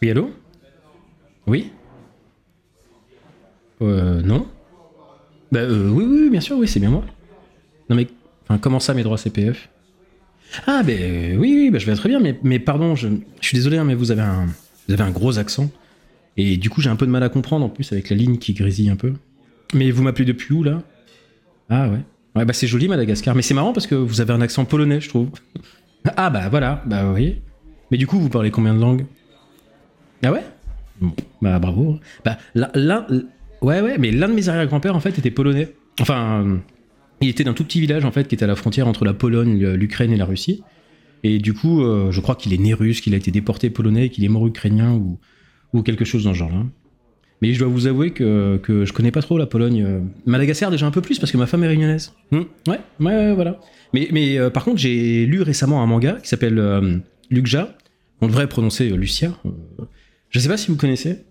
Oui, allô? Oui? Euh, non? Bah, euh, oui, oui, bien sûr, oui, c'est bien moi. Non, mais, enfin, comment ça, mes droits CPF Ah, ben, euh, oui, oui, bah, je vais très bien, mais, mais pardon, je, je suis désolé, hein, mais vous avez un, vous avez un gros accent. Et du coup, j'ai un peu de mal à comprendre, en plus, avec la ligne qui grésille un peu. Mais vous m'appelez depuis où, là? Ah, ouais. Bah, c'est joli, Madagascar. Mais c'est marrant parce que vous avez un accent polonais, je trouve. Ah, bah, voilà, bah, vous voyez. Mais du coup, vous parlez combien de langues? Ah ouais? Bah bravo. Bah l'un, ouais ouais, mais l'un de mes arrière-grands-pères en fait était polonais. Enfin, il était d'un tout petit village en fait qui était à la frontière entre la Pologne, l'Ukraine et la Russie. Et du coup, euh, je crois qu'il est né russe, qu'il a été déporté polonais, qu'il est mort ukrainien ou, ou quelque chose dans ce genre-là. Mais je dois vous avouer que, que je connais pas trop la Pologne. Madagascar déjà un peu plus parce que ma femme est réunionnaise. Hmm, ouais, ouais, ouais, voilà. Mais, mais euh, par contre, j'ai lu récemment un manga qui s'appelle euh, Lukja. On devrait prononcer euh, Lucia. Euh, je sais pas si vous connaissez.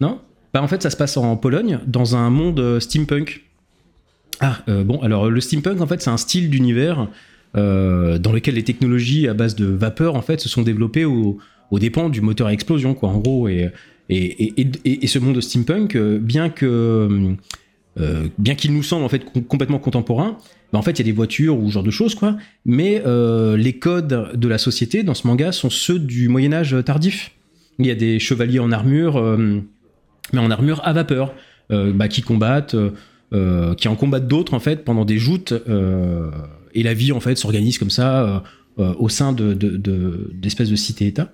Non? Bah en fait, ça se passe en Pologne, dans un monde steampunk. Ah, bon, alors le steampunk, en fait, c'est un style d'univers euh, dans lequel les technologies à base de vapeur, en fait, se sont développées au, au dépens du moteur à explosion, quoi, en gros. Et, et, et, et- ce monde de steampunk, euh, bien que euh, bien qu'il nous semble en fait com- complètement contemporain, bah, en fait il y a des voitures ou ce genre de choses quoi, mais euh, les codes de la société dans ce manga sont ceux du Moyen Âge tardif. Il y a des chevaliers en armure, euh, mais en armure à vapeur, euh, bah, qui combattent, euh, euh, qui en combattent d'autres en fait pendant des joutes, euh, et la vie en fait s'organise comme ça euh, euh, au sein de, de, de- d'espèces de cités-États.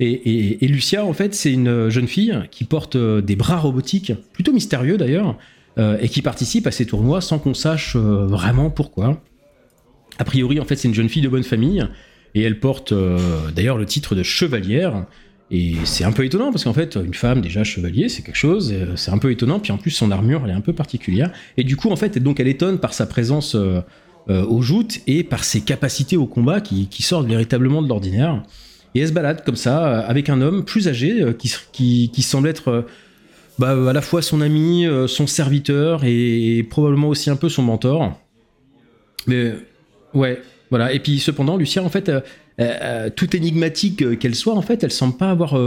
Et, Lucia, en fait, c'est une jeune fille qui porte euh, des bras robotiques, plutôt mystérieux d'ailleurs, euh, et qui participe à ces tournois sans qu'on sache euh, vraiment pourquoi. A priori, en fait, c'est une jeune fille de bonne famille, et elle porte d'ailleurs le titre de chevalière. Et c'est un peu étonnant parce qu'en fait, une femme déjà chevalier, c'est quelque chose, c'est un peu étonnant. Puis en plus, son armure, elle est un peu particulière. Et du coup, en fait, donc elle étonne par sa présence aux joutes et par ses capacités au combat qui sortent véritablement de l'ordinaire. Et elle se balade comme ça euh, avec un homme plus âgé euh, qui, qui, qui semble être euh, bah, à la fois son ami, son serviteur et, probablement aussi un peu son mentor. Mais ouais, voilà. Et puis cependant, Lucia, en fait, euh, toute énigmatique qu'elle soit, en fait, elle semble pas avoir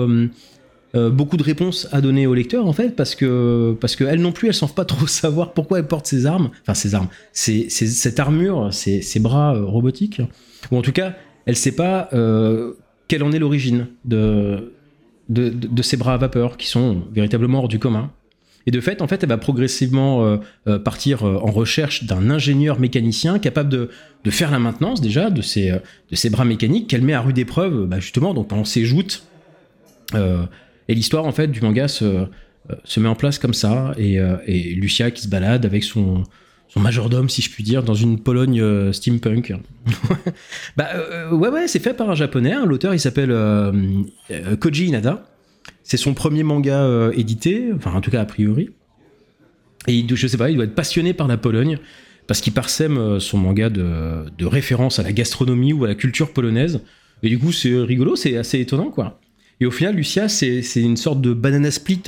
beaucoup de réponses à donner au lecteur, en fait, parce que parce que elle non plus, elle semble pas trop savoir pourquoi elle porte ses armes, enfin ses armes, ses- cette armure, ses, bras robotiques, ou en tout cas, elle sait pas quelle en est l'origine de, de, de, ces bras à vapeur qui sont véritablement hors du commun. Et de fait, en fait, elle va progressivement euh, euh, partir euh, en recherche d'un ingénieur mécanicien capable de, de faire la maintenance déjà de ces, de bras mécaniques qu'elle met à rude épreuve, bah, justement, donc pendant ses joutes. Et l'histoire, en fait, du manga se, se met en place comme ça. Et Lucia qui se balade avec son, son majordome, si je puis dire, dans une Pologne euh, steampunk. bah, euh, ouais, ouais, c'est fait par un japonais. hein. L'auteur, il s'appelle euh, Koji Inada. C'est son premier manga édité, enfin, en tout cas, a priori. Et il, je sais pas, il doit être passionné par la Pologne parce qu'il parsème son manga de, de référence à la gastronomie ou à la culture polonaise. Et du coup, c'est rigolo, c'est assez étonnant, quoi. Et au final, Lucia, c'est c'est une sorte de banana split.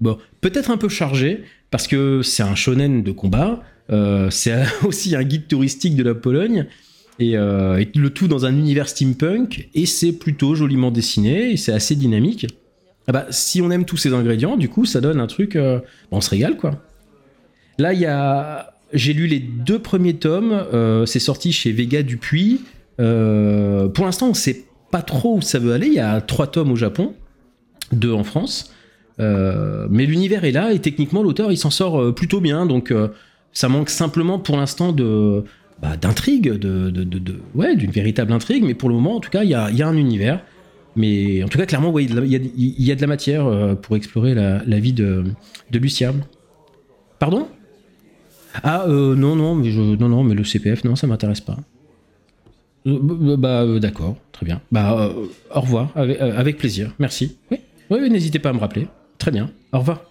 Bon, peut-être un peu chargé, parce que c'est un shonen de combat. euh, c'est aussi un guide touristique de la Pologne. Et, euh, et le tout dans un univers steampunk. Et c'est plutôt joliment dessiné, et c'est assez dynamique. Ah bah, si on aime tous ces ingrédients, du coup, ça donne un truc. euh, on se régale, quoi. Là, il y a. J'ai lu les deux premiers tomes. c'est sorti chez Vega Dupuis. Pour l'instant, on sait pas trop où ça veut aller. Il y a trois tomes au Japon, deux en France. Euh, mais l'univers est là et techniquement, l'auteur il s'en sort euh, plutôt bien. Donc, euh, ça manque simplement pour l'instant de bah, d'intrigue, de, d'une véritable intrigue. Mais pour le moment, en tout cas, il y a, un univers. Mais en tout cas, clairement, il y a de la- matière pour explorer la, vie de, de Lucia. Pardon? Ah non non mais non non mais le CPF non ça m'intéresse pas. Bah d'accord très bien. Bah au revoir avec, plaisir merci. Oui, n'hésitez pas à me rappeler. Très bien au revoir.